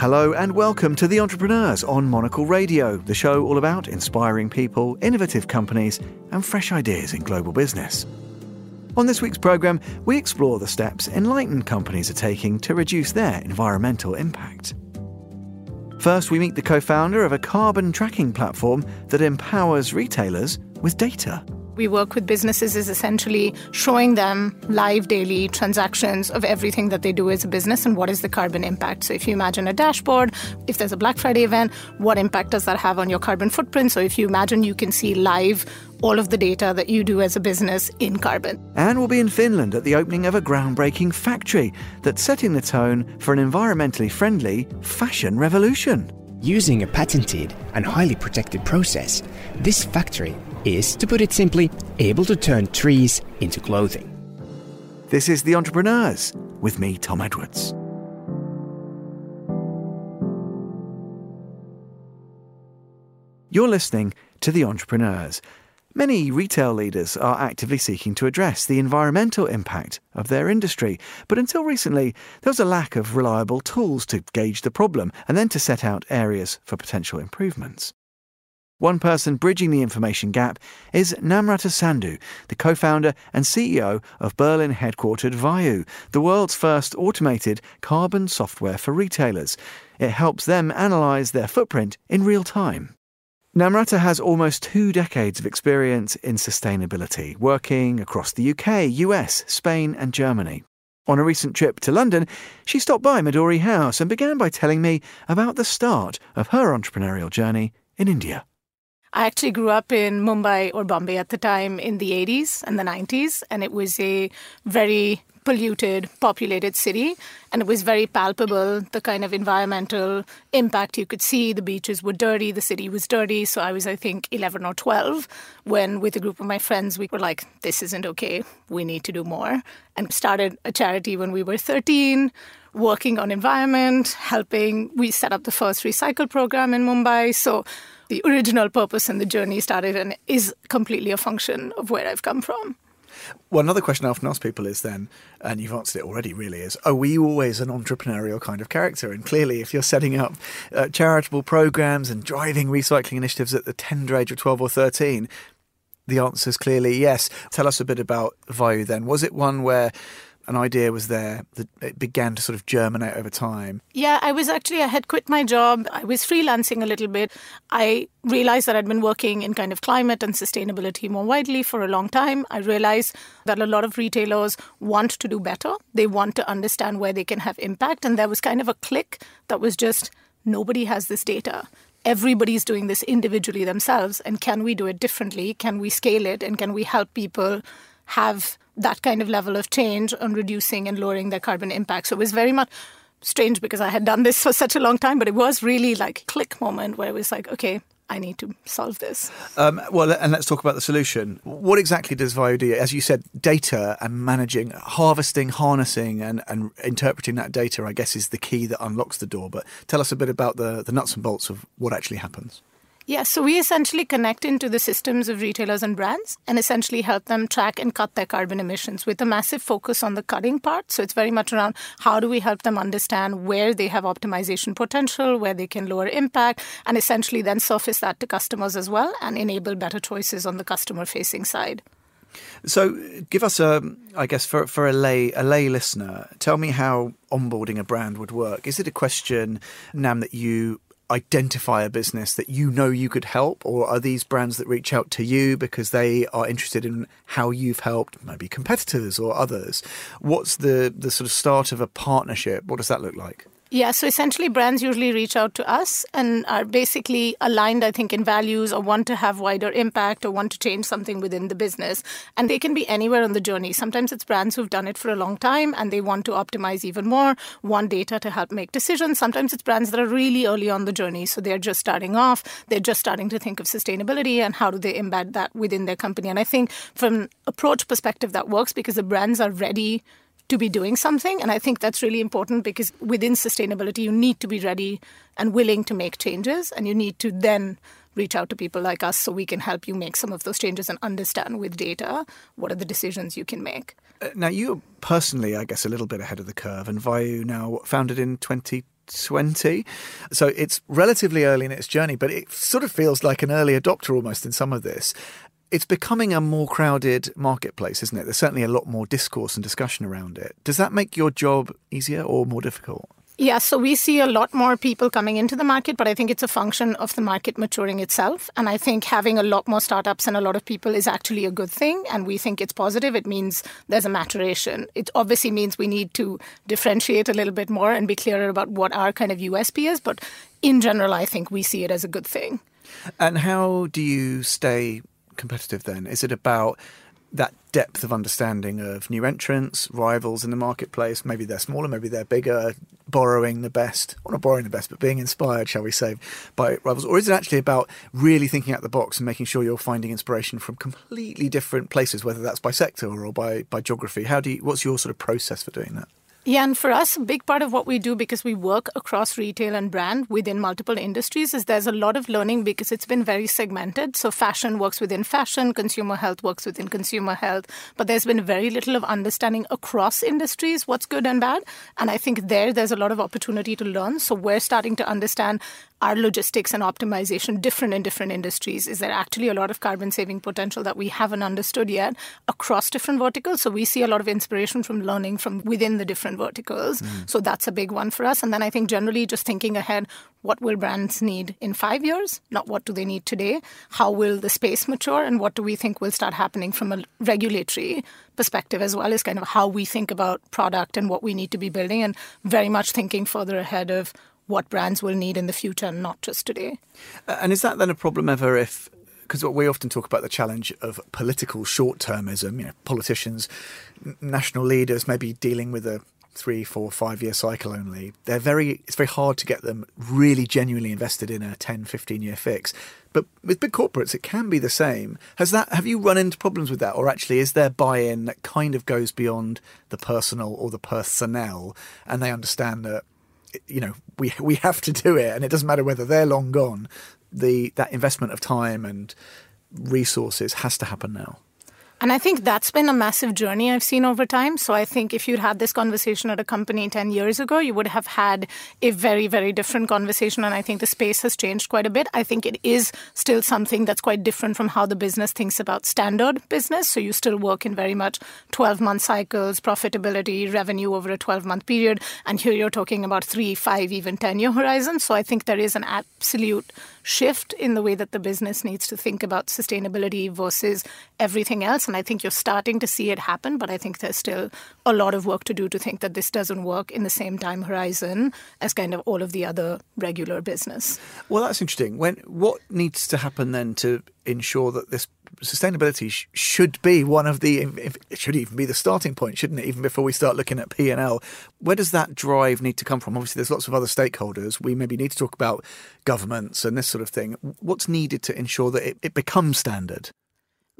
Hello and welcome to The Entrepreneurs on Monocle Radio, the show all about inspiring people, innovative companies, and fresh ideas in global business. On this week's programme, we explore the steps enlightened companies are taking to reduce their environmental impact. First, we meet the co founder of a carbon tracking platform that empowers retailers with data. We work with businesses is essentially showing them live daily transactions of everything that they do as a business and what is the carbon impact. So if you imagine a dashboard, if there's a Black Friday event, what impact does that have on your carbon footprint? So if you imagine you can see live all of the data that you do as a business in carbon. And we'll be in Finland at the opening of a groundbreaking factory that's setting the tone for an environmentally friendly fashion revolution. Using a patented and highly protected process, this factory is, to put it simply, able to turn trees into clothing. This is The Entrepreneurs with me, Tom Edwards. You're listening to The Entrepreneurs. Many retail leaders are actively seeking to address the environmental impact of their industry, but until recently, there was a lack of reliable tools to gauge the problem and then to set out areas for potential improvements. One person bridging the information gap is Namrata Sandhu, the co founder and CEO of Berlin headquartered Vaayu, the world's first automated carbon software for retailers. It helps them analyze their footprint in real time. Namrata has almost two decades of experience in sustainability, working across the UK, US, Spain, and Germany. On a recent trip to London, she stopped by Midori House and began by telling me about the start of her entrepreneurial journey in India. I actually grew up in Mumbai or Bombay at the time in the 80s and the 90s, and it was a very polluted, populated city, and it was very palpable the kind of environmental impact you could see. The beaches were dirty, the city was dirty. So I was, I think, 11 or 12 when, with a group of my friends, we were like, this isn't okay, we need to do more, and started a charity when we were 13 working on environment, helping. We set up the first recycle program in Mumbai. So the original purpose and the journey started and is completely a function of where I've come from. Well, another question I often ask people is then, and you've answered it already, really, is are we always an entrepreneurial kind of character? And clearly, if you're setting up uh, charitable programs and driving recycling initiatives at the tender age of 12 or 13, the answer is clearly yes. Tell us a bit about Vaayu then. Was it one where an idea was there that it began to sort of germinate over time? Yeah, I was actually, I had quit my job. I was freelancing a little bit. I realized that I'd been working in kind of climate and sustainability more widely for a long time. I realized that a lot of retailers want to do better. They want to understand where they can have impact. And there was kind of a click that was just nobody has this data everybody's doing this individually themselves and can we do it differently can we scale it and can we help people have that kind of level of change on reducing and lowering their carbon impact. So it was very much strange because I had done this for such a long time, but it was really like click moment where it was like, okay, I need to solve this. Um, well, and let's talk about the solution. What exactly does do? As you said, data and managing, harvesting, harnessing, and, and interpreting that data, I guess, is the key that unlocks the door. But tell us a bit about the, the nuts and bolts of what actually happens. Yeah, so we essentially connect into the systems of retailers and brands and essentially help them track and cut their carbon emissions with a massive focus on the cutting part. So it's very much around how do we help them understand where they have optimization potential, where they can lower impact, and essentially then surface that to customers as well and enable better choices on the customer facing side. So, give us a, I guess, for for a lay a lay listener, tell me how onboarding a brand would work. Is it a question, Nam, that you identify a business that you know you could help, or are these brands that reach out to you because they are interested in how you've helped maybe competitors or others? What's the the sort of start of a partnership? What does that look like? Yeah, so essentially, brands usually reach out to us and are basically aligned, I think, in values or want to have wider impact or want to change something within the business. And they can be anywhere on the journey. Sometimes it's brands who've done it for a long time and they want to optimize even more, want data to help make decisions. Sometimes it's brands that are really early on the journey. So they're just starting off, they're just starting to think of sustainability and how do they embed that within their company. And I think from approach perspective, that works because the brands are ready to be doing something. And I think that's really important because within sustainability, you need to be ready and willing to make changes. And you need to then reach out to people like us so we can help you make some of those changes and understand with data what are the decisions you can make. Uh, now, you're personally, I guess, a little bit ahead of the curve. And Vaayu now founded in 20 2020. So it's relatively early in its journey, but it sort of feels like an early adopter almost in some of this. It's becoming a more crowded marketplace, isn't it? There's certainly a lot more discourse and discussion around it. Does that make your job easier or more difficult? Yeah, so we see a lot more people coming into the market, but I think it's a function of the market maturing itself. And I think having a lot more startups and a lot of people is actually a good thing. And we think it's positive. It means there's a maturation. It obviously means we need to differentiate a little bit more and be clearer about what our kind of USP is. But in general, I think we see it as a good thing. And how do you stay competitive then? Is it about that depth of understanding of new entrants, rivals in the marketplace. Maybe they're smaller, maybe they're bigger, borrowing the best, or not borrowing the best, but being inspired, shall we say, by rivals? Or is it actually about really thinking out the box and making sure you're finding inspiration from completely different places, whether that's by sector or by, by geography? How do you, what's your sort of process for doing that? Yeah, and for us, a big part of what we do because we work across retail and brand within multiple industries is there's a lot of learning because it's been very segmented. So fashion works within fashion, consumer health works within consumer health, but there's been very little of understanding across industries what's good and bad. And I think there there's a lot of opportunity to learn. So we're starting to understand are logistics and optimization different in different industries? Is there actually a lot of carbon saving potential that we haven't understood yet across different verticals? So we see a lot of inspiration from learning from within the different verticals. Mm. So that's a big one for us. And then I think generally just thinking ahead, what will brands need in five years? Not what do they need today? How will the space mature? And what do we think will start happening from a regulatory perspective as well as kind of how we think about product and what we need to be building and very much thinking further ahead of what brands will need in the future, not just today. And is that then a problem ever if because we often talk about the challenge of political short-termism. You know, politicians, national leaders, maybe dealing with a three, four, five year cycle only. They're very. It's very hard to get them really genuinely invested in a 10, 15 year fix. But with big corporates, it can be the same. Has that? Have you run into problems with that, or actually, is there buy-in that kind of goes beyond the personal or the personnel, and they understand that you know we we have to do it, and it doesn't matter whether they're long gone. The that investment of time and resources has to happen now. And I think that's been a massive journey I've seen over time. So I think if you'd had this conversation at a company 10 years ago, you would have had a very, very different conversation. And I think the space has changed quite a bit. I think it is still something that's quite different from how the business thinks about standard business. So you still work in very much 12 month cycles, profitability, revenue over a 12 month period. And here you're talking about three, five, even 10 year horizons. So I think there is an absolute shift in the way that the business needs to think about sustainability versus everything else. And I think you're starting to see it happen, but I think there's still a lot of work to do to think that this doesn't work in the same time horizon as kind of all of the other regular business. Well, that's interesting. When what needs to happen then to ensure that this sustainability sh- should be one of the it should even be the starting point shouldn't it even before we start looking at P&L where does that drive need to come from? Obviously there's lots of other stakeholders. We maybe need to talk about governments and this sort of thing. What's needed to ensure that it, it becomes standard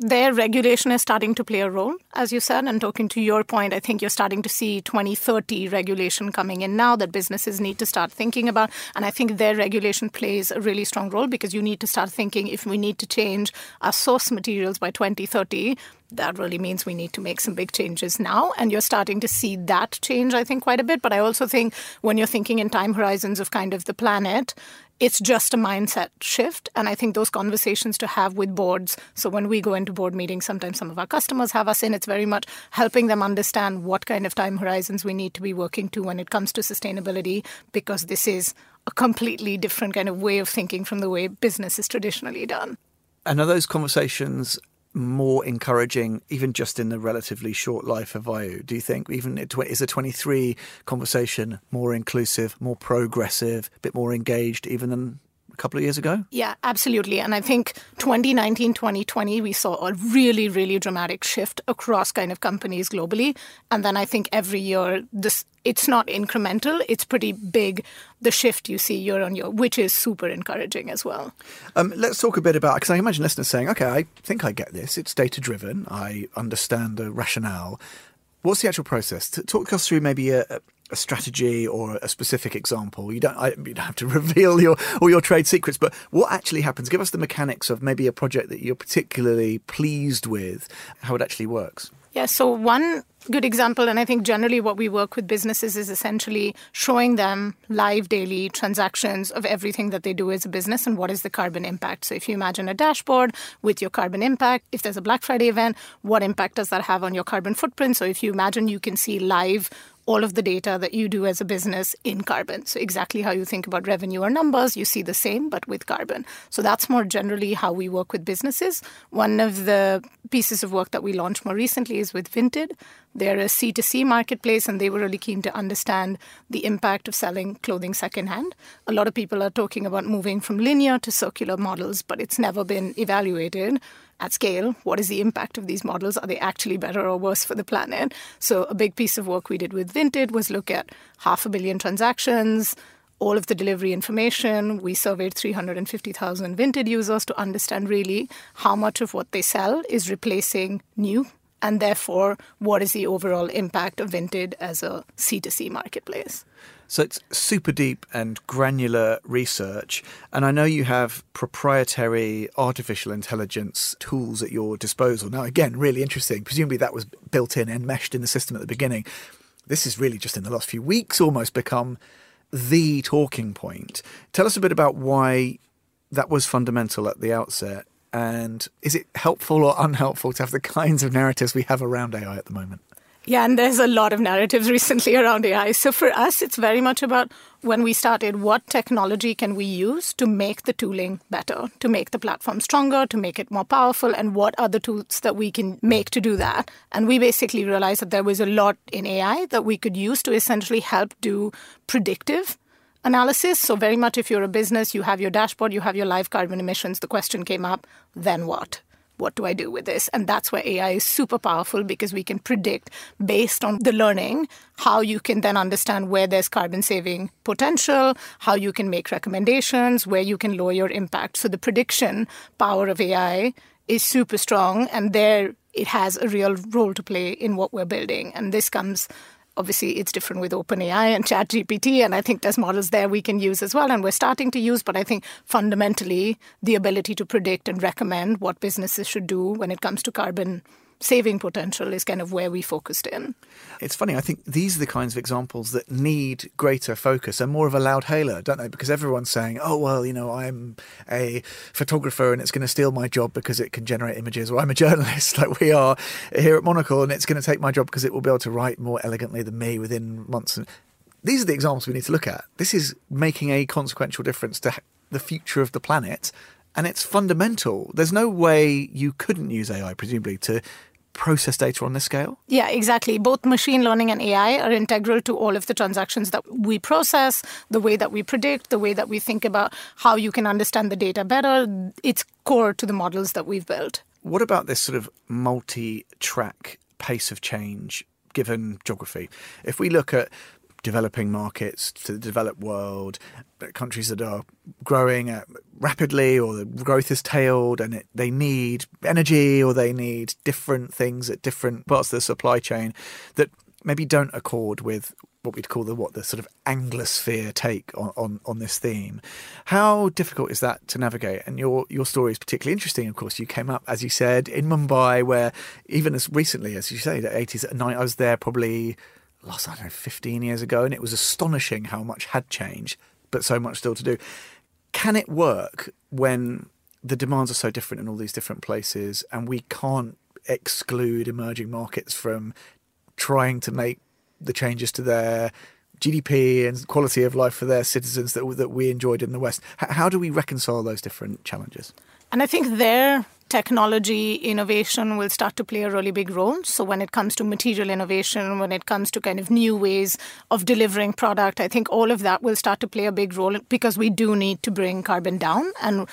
their regulation is starting to play a role, as you said. And talking to your point, I think you're starting to see 2030 regulation coming in now that businesses need to start thinking about. And I think their regulation plays a really strong role because you need to start thinking if we need to change our source materials by 2030, that really means we need to make some big changes now. And you're starting to see that change, I think, quite a bit. But I also think when you're thinking in time horizons of kind of the planet, it's just a mindset shift. And I think those conversations to have with boards. So when we go into board meetings, sometimes some of our customers have us in. It's very much helping them understand what kind of time horizons we need to be working to when it comes to sustainability, because this is a completely different kind of way of thinking from the way business is traditionally done. And are those conversations more encouraging, even just in the relatively short life of Vaayu? Do you think even is a 23 conversation more inclusive, more progressive, a bit more engaged even than couple of years ago? Yeah, absolutely. And I think 2019, 2020, we saw a really, really dramatic shift across kind of companies globally. And then I think every year, this it's not incremental, it's pretty big, the shift you see year on year, which is super encouraging as well. Um, let's talk a bit about, because I imagine listeners saying, okay, I think I get this. It's data driven. I understand the rationale. What's the actual process? Talk us through maybe a, a strategy or a specific example? You don't, I, you don't have to reveal your all your trade secrets, but what actually happens? Give us the mechanics of maybe a project that you're particularly pleased with, how it actually works. Yeah, so one good example, and I think generally what we work with businesses is essentially showing them live daily transactions of everything that they do as a business and what is the carbon impact. So if you imagine a dashboard with your carbon impact, if there's a Black Friday event, what impact does that have on your carbon footprint? So if you imagine you can see live all of the data that you do as a business in carbon. So, exactly how you think about revenue or numbers, you see the same, but with carbon. So, that's more generally how we work with businesses. One of the pieces of work that we launched more recently is with Vinted. They're a C2C marketplace, and they were really keen to understand the impact of selling clothing secondhand. A lot of people are talking about moving from linear to circular models, but it's never been evaluated at scale, what is the impact of these models? Are they actually better or worse for the planet? So, a big piece of work we did with Vinted was look at half a billion transactions, all of the delivery information. We surveyed 350,000 Vinted users to understand really how much of what they sell is replacing new and therefore what is the overall impact of Vinted as a C2C marketplace. So it's super deep and granular research. And I know you have proprietary artificial intelligence tools at your disposal. Now, again, really interesting. Presumably that was built in and meshed in the system at the beginning. This is really just in the last few weeks almost become the talking point. Tell us a bit about why that was fundamental at the outset. And is it helpful or unhelpful to have the kinds of narratives we have around AI at the moment? Yeah, and there's a lot of narratives recently around AI. So for us, it's very much about when we started, what technology can we use to make the tooling better, to make the platform stronger, to make it more powerful, and what are the tools that we can make to do that? And we basically realized that there was a lot in AI that we could use to essentially help do predictive analysis. So, very much if you're a business, you have your dashboard, you have your live carbon emissions, the question came up, then what? what do I do with this? And that's where AI is super powerful because we can predict based on the learning how you can then understand where there's carbon saving potential, how you can make recommendations, where you can lower your impact. So the prediction power of AI is super strong and there it has a real role to play in what we're building. And this comes obviously it's different with OpenAI and ChatGPT, and I think there's models there we can use as well, and we're starting to use. But I think fundamentally, the ability to predict and recommend what businesses should do when it comes to carbon saving potential is kind of where we focused in. It's funny, I think these are the kinds of examples that need greater focus and more of a loud hailer, don't they? Because everyone's saying, oh, well, you know, I'm a photographer and it's going to steal my job because it can generate images, or I'm a journalist like we are here at Monocle and it's going to take my job because it will be able to write more elegantly than me within months. And These are the examples we need to look at. This is making a consequential difference to the future of the planet and it's fundamental. There's no way you couldn't use AI, presumably, to process data on this scale? Yeah, exactly. Both machine learning and AI are integral to all of the transactions that we process, the way that we predict, the way that we think about how you can understand the data better. It's core to the models that we've built. What about this sort of multi track pace of change given geography? If we look at developing markets to the developed world, countries that are growing uh, rapidly or the growth is tailed and it, they need energy or they need different things at different parts of the supply chain that maybe don't accord with what we'd call the what the sort of Anglosphere take on, on, on this theme. How difficult is that to navigate? And your your story is particularly interesting. Of course, you came up, as you said, in Mumbai, where even as recently as you say, the eighties I was there probably last, I don't know, 15 years ago, and it was astonishing how much had changed, but so much still to do. Can it work when the demands are so different in all these different places and we can't exclude emerging markets from trying to make the changes to their GDP and quality of life for their citizens that, that we enjoyed in the West? How do we reconcile those different challenges? And I think there technology innovation will start to play a really big role. So when it comes to material innovation, when it comes to kind of new ways of delivering product, I think all of that will start to play a big role because we do need to bring carbon down and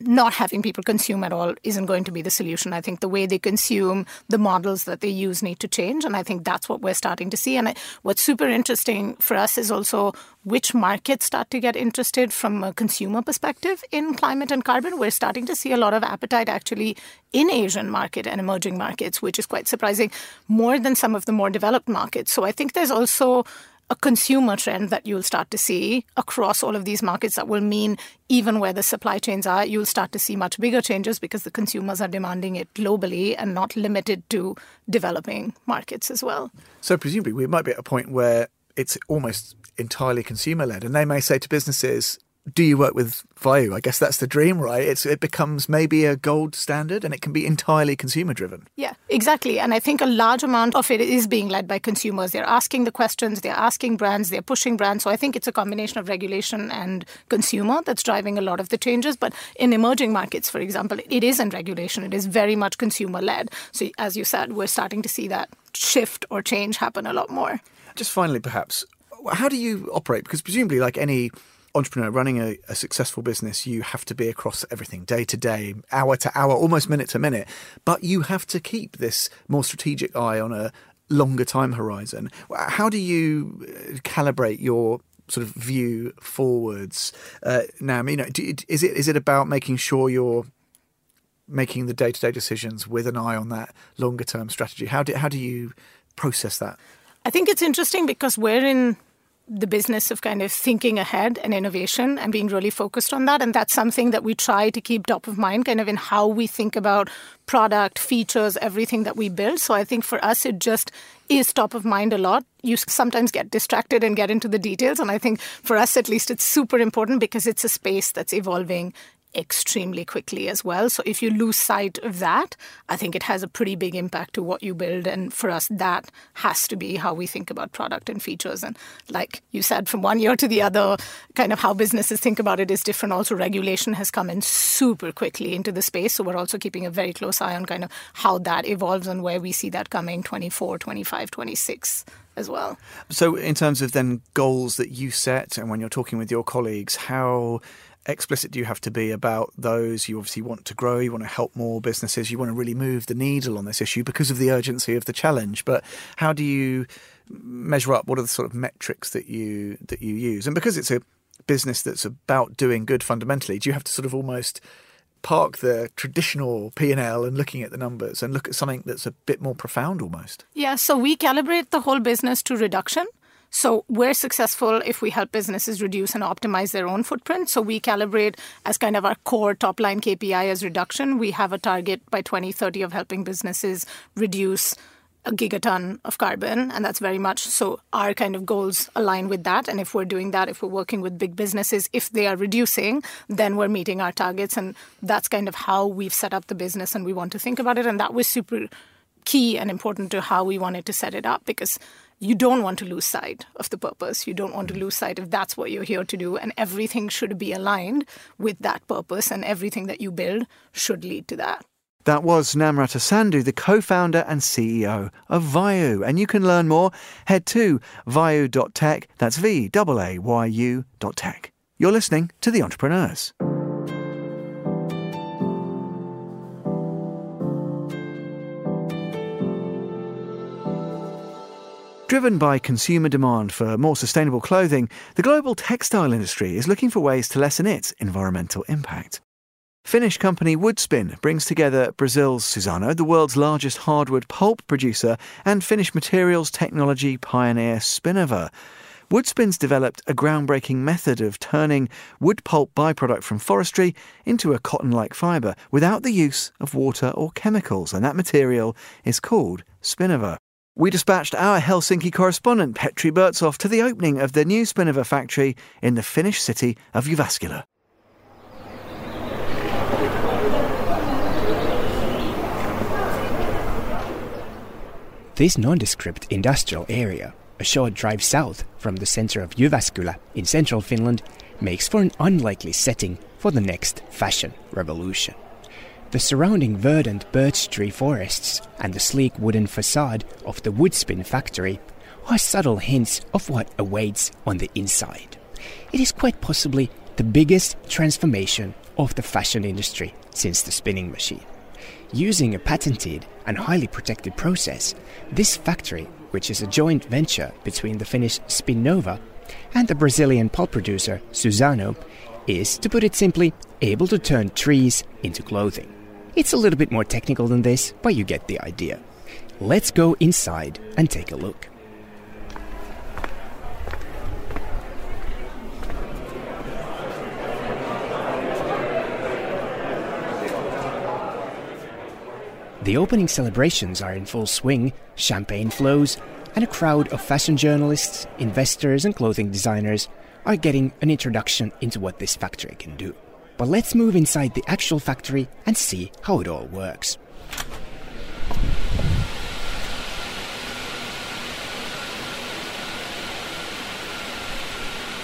not having people consume at all isn't going to be the solution. I think the way they consume, the models that they use need to change. And I think that's what we're starting to see. And what's super interesting for us is also which markets start to get interested from a consumer perspective in climate and carbon. We're starting to see a lot of appetite actually in Asian market and emerging markets, which is quite surprising, more than some of the more developed markets. So I think there's also a consumer trend that you'll start to see across all of these markets that will mean even where the supply chains are, you'll start to see much bigger changes because the consumers are demanding it globally and not limited to developing markets as well. So, presumably, we might be at a point where it's almost entirely consumer led, and they may say to businesses, do you work with Vaayu? I guess that's the dream, right? It's, it becomes maybe a gold standard and it can be entirely consumer driven. Yeah, exactly. And I think a large amount of it is being led by consumers. They're asking the questions, they're asking brands, they're pushing brands. So I think it's a combination of regulation and consumer that's driving a lot of the changes. But in emerging markets, for example, it isn't regulation, it is very much consumer led. So as you said, we're starting to see that shift or change happen a lot more. Just finally, perhaps, how do you operate? Because presumably, like any entrepreneur running a, a, successful business, you have to be across everything day to day, hour to hour, almost minute to minute. But you have to keep this more strategic eye on a longer time horizon. How do you uh, calibrate your sort of view forwards? Uh, now, you know, do, is it is it about making sure you're making the day to day decisions with an eye on that longer term strategy? How do how do you process that? I think it's interesting because we're in the business of kind of thinking ahead and innovation and being really focused on that. And that's something that we try to keep top of mind, kind of in how we think about product, features, everything that we build. So I think for us, it just is top of mind a lot. You sometimes get distracted and get into the details. And I think for us, at least, it's super important because it's a space that's evolving extremely quickly as well. So if you lose sight of that, I think it has a pretty big impact to what you build. And for us, that has to be how we think about product and features. And like you said, from one year to the other, kind of how businesses think about it is different. Also, regulation has come in super quickly into the space. So we're also keeping a very close eye on kind of how that evolves and where we see that coming 24, 25, 26 as well. So, in terms of then goals that you set, and when you're talking with your colleagues, how explicit do you have to be about those? You obviously want to grow, you want to help more businesses, you want to really move the needle on this issue because of the urgency of the challenge. But how do you measure up? What are the sort of metrics that you that you use? And because it's a business that's about doing good fundamentally, do you have to sort of almost park the traditional P&L and looking at the numbers and look at something that's a bit more profound almost? Yeah, so we calibrate the whole business to reduction. So we're successful if we help businesses reduce and optimize their own footprint. So we calibrate as kind of our core top line KPI as reduction. We have a target by 2030 of helping businesses reduce a gigaton of carbon and that's very much so our kind of goals align with that and if we're doing that if we're working with big businesses if they are reducing then we're meeting our targets and that's kind of how we've set up the business and we want to think about it and that was super key and important to how we wanted to set it up because you don't want to lose sight of the purpose. You don't want to lose sight if that's what you're here to do. And everything should be aligned with that purpose, and everything that you build should lead to that. That was Namrata Sandhu, the co founder and CEO of Vaayu. And you can learn more. Head to vaayu.tech. That's V A A Y U tech. You're listening to The Entrepreneurs. Driven by consumer demand for more sustainable clothing, the global textile industry is looking for ways to lessen its environmental impact. Finnish company Woodspin brings together Brazil's Suzano, the world's largest hardwood pulp producer, and Finnish materials technology pioneer Spinnova. Woodspin's developed a groundbreaking method of turning wood pulp byproduct from forestry into a cotton like fibre without the use of water or chemicals, and that material is called Spinnova. We dispatched our Helsinki correspondent Petri Burtsov to the opening of the new Spinnova factory in the Finnish city of Jyväskylä. This nondescript industrial area, a short drive south from the center of Jyväskylä in central Finland, makes for an unlikely setting for the next fashion revolution. The surrounding verdant birch tree forests and the sleek wooden facade of the Woodspin factory are subtle hints of what awaits on the inside. It is quite possibly the biggest transformation of the fashion industry since the spinning machine. Using a patented and highly protected process, this factory, which is a joint venture between the Finnish Spinnova and the Brazilian pulp producer Suzano, is, to put it simply, able to turn trees into clothing. It's a little bit more technical than this, but you get the idea. Let's go inside and take a look. The opening celebrations are in full swing, champagne flows, and a crowd of fashion journalists, investors, and clothing designers are getting an introduction into what this factory can do. But let's move inside the actual factory and see how it all works.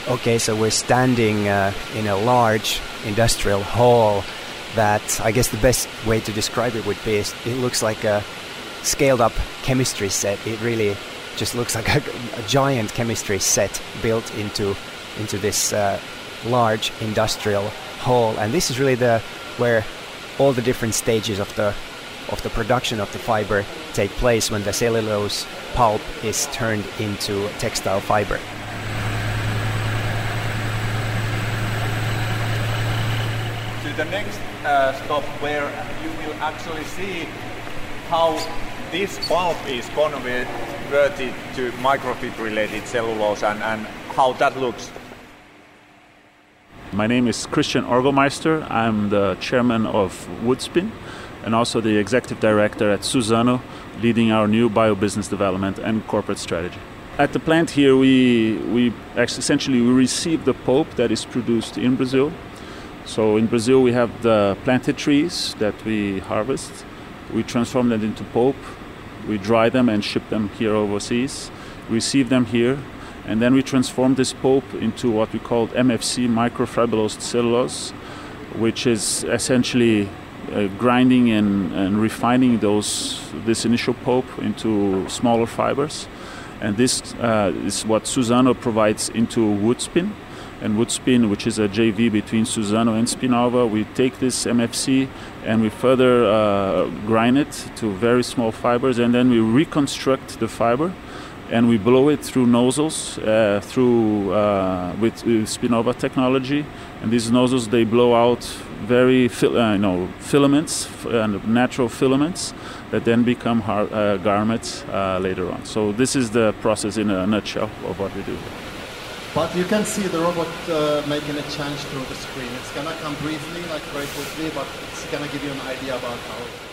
Okay, so we're standing uh, in a large industrial hall that I guess the best way to describe it would be it looks like a scaled up chemistry set. It really just looks like a, a giant chemistry set built into into this uh, large industrial And this is really the where all the different stages of the of the production of the fiber take place when the cellulose pulp is turned into textile fiber. So the next uh, stop where you will actually see how this pulp is converted to microfibrillated cellulose and, and how that looks. My name is Christian Orglmeister. I'm the chairman of Woodspin and also the executive director at Suzano, leading our new bio-business development and corporate strategy. At the plant here, we, we essentially we receive the pulp that is produced in Brazil so in Brazil, we have the planted trees that we harvest. We transform them into pulp. We dry them and ship them here overseas. We receive them here, and then we transform this pulp into what we call MFC, microfibrillated cellulose, which is essentially uh, grinding and, and refining those this initial pulp into smaller fibers. And this uh, is what Suzano provides into Woodspin and Woodspin, which is a JV between Suzano and Spinnova, We take this MFC and we further uh, grind it to very small fibers, and then we reconstruct the fiber and we blow it through nozzles uh, through uh, with, with Spinnova technology. And these nozzles they blow out very fil- uh, you know filaments and natural filaments that then become uh, garments uh, later on. So this is the process in a nutshell of what we do. But you can see the robot uh, making a change through the screen. It's gonna come briefly, like very quickly, but it's gonna give you an idea about how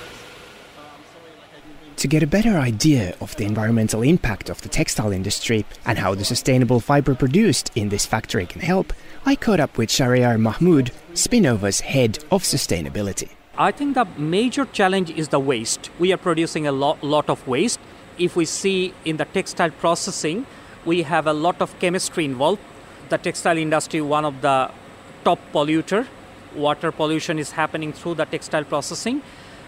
to get a better idea of the environmental impact of the textile industry and how the sustainable fiber produced in this factory can help, I caught up with Shahryar Mahmoud, Spinnova's head of sustainability. I think the major challenge is the waste. We are producing a lot, lot of waste. If we see in the textile processing, we have a lot of chemistry involved. The textile industry, one of the top polluter. Water pollution is happening through the textile processing.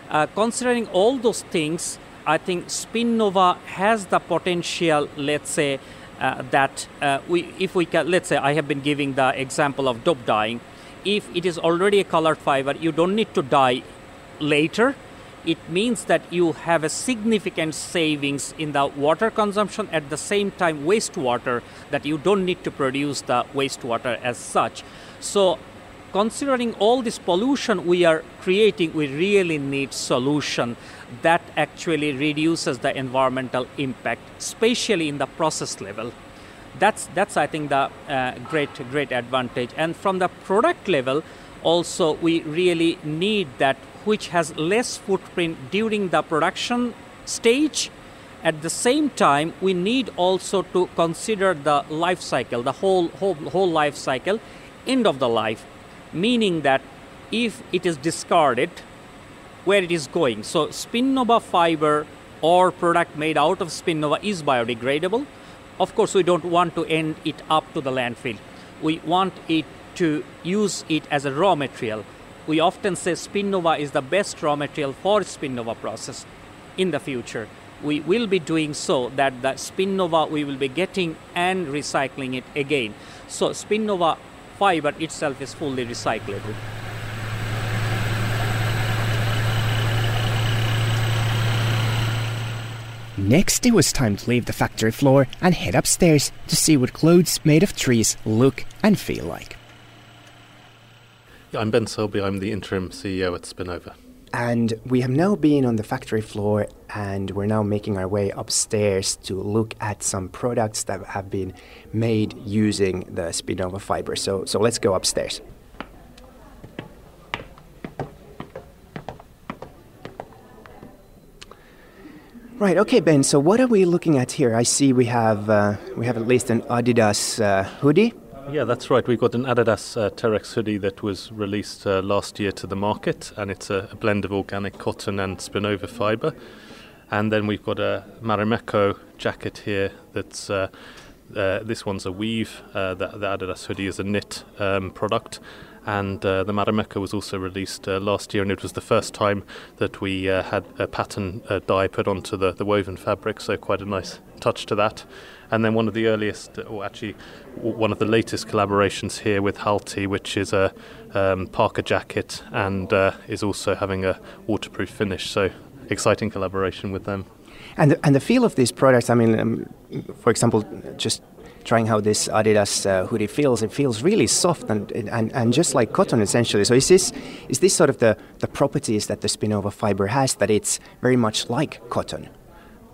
Uh, considering all those things, I think Spinnova has the potential, let's say, uh, that uh, we, if we can, let's say, I have been giving the example of dope dyeing. If it is already a colored fiber, you don't need to dye later. It means that you have a significant savings in the water consumption at the same time wastewater that you don't need to produce the wastewater as such. So considering all this pollution we are creating we really need solution that actually reduces the environmental impact especially in the process level. That's that's i think the uh, great great advantage. And from the product level also we really need that which has less footprint during the production stage. At the same time, we need also to consider the life cycle, the whole, whole, whole life cycle, end of the life, meaning that if it is discarded, where it is going. So, Spinnova fiber or product made out of Spinnova is biodegradable. Of course, we don't want to end it up to the landfill. We want it to use it as a raw material we often say Spinnova is the best raw material for Spinnova process in the future. We will be doing so that the Spinnova we will be getting and recycling it again. So Spinnova fiber itself is fully recyclable. Next, it was time to leave the factory floor and head upstairs to see what clothes made of trees look and feel like. I'm Ben Selby. I'm the interim CEO at Spinnova. And we have now been on the factory floor and we're now making our way upstairs to look at some products that have been made using the Spinnova fiber. So, so let's go upstairs. Right. Okay, Ben. So what are we looking at here? I see we have uh, we have at least an Adidas uh, hoodie. Yeah, that's right. We've got an Adidas uh, Terrex hoodie that was released uh, last year to the market, and it's a, a, blend of organic cotton and Spinnova fibre. And then we've got a Marimekko jacket here that's. Uh, uh, this one's a weave. Uh, the, the, Adidas hoodie is a knit um, product, and uh, the Marimekko was also released uh, last year, and it was the first time that we uh, had a pattern uh, dye put onto the, the woven fabric, so quite a nice touch to that. And then one of the earliest, or actually one of the latest collaborations here with Halti, which is a um, parka jacket and is also having a waterproof finish. So exciting collaboration with them. And the, and the feel of these products, I mean, um, for example, just trying how this Adidas uh, hoodie feels, it feels really soft and, and, and just like cotton essentially. So is this is this sort of the, the properties that the Spinnova fiber has that it's very much like cotton?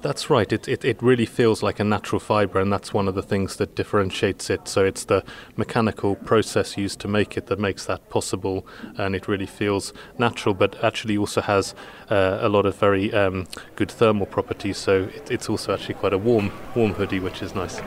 That's right. It, it, it really feels like a natural fibre, and that's one of the things that differentiates it. So it's the mechanical process used to make it that makes that possible, and it really feels natural, but actually also has uh, a lot of very um, good thermal properties. So it, it's also actually quite a warm, warm hoodie, which is nice.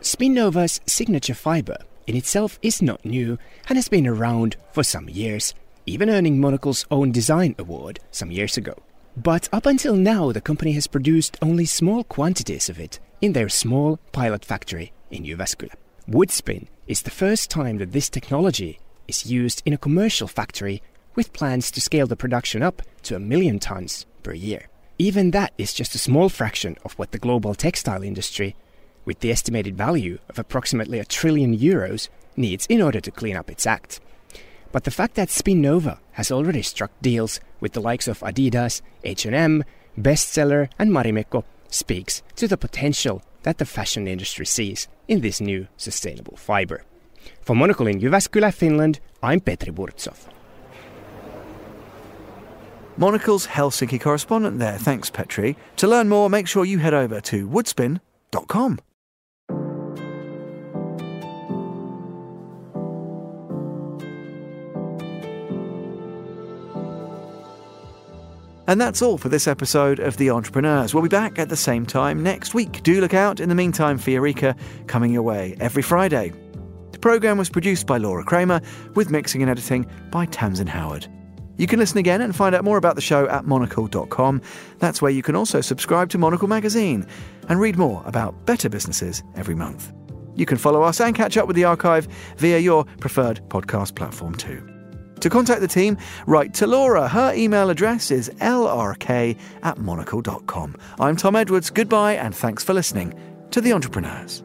Spinnova's signature fibre in itself is not new and has been around for some years even earning Monocle's own design award some years ago. But up until now, the company has produced only small quantities of it in their small pilot factory in Jyväskylä. Woodspin is the first time that this technology is used in a commercial factory with plans to scale the production up to a million tons per year. Even that is just a small fraction of what the global textile industry, with the estimated value of approximately a trillion euros, needs in order to clean up its act. But the fact that Spinnova has already struck deals with the likes of Adidas, H&M, Bestseller and Marimekko speaks to the potential that the fashion industry sees in this new sustainable fiber. For Monocle in Jyväskylä, Finland, I'm Petri Burtsov. Monocle's Helsinki correspondent there. Thanks, Petri. To learn more, make sure you head over to woodspin.com. And that's all for this episode of The Entrepreneurs. We'll be back at the same time next week. Do look out in the meantime for Eureka coming your way every Friday. The programme was produced by Laura Kramer with mixing and editing by Tamsin Howard. You can listen again and find out more about the show at monocle.com. That's where you can also subscribe to Monocle magazine and read more about better businesses every month. You can follow us and catch up with the archive via your preferred podcast platform too. To contact the team, write to Laura. Her email address is lrk at monocle.com. I'm Tom Edwards. Goodbye and thanks for listening to The Entrepreneurs.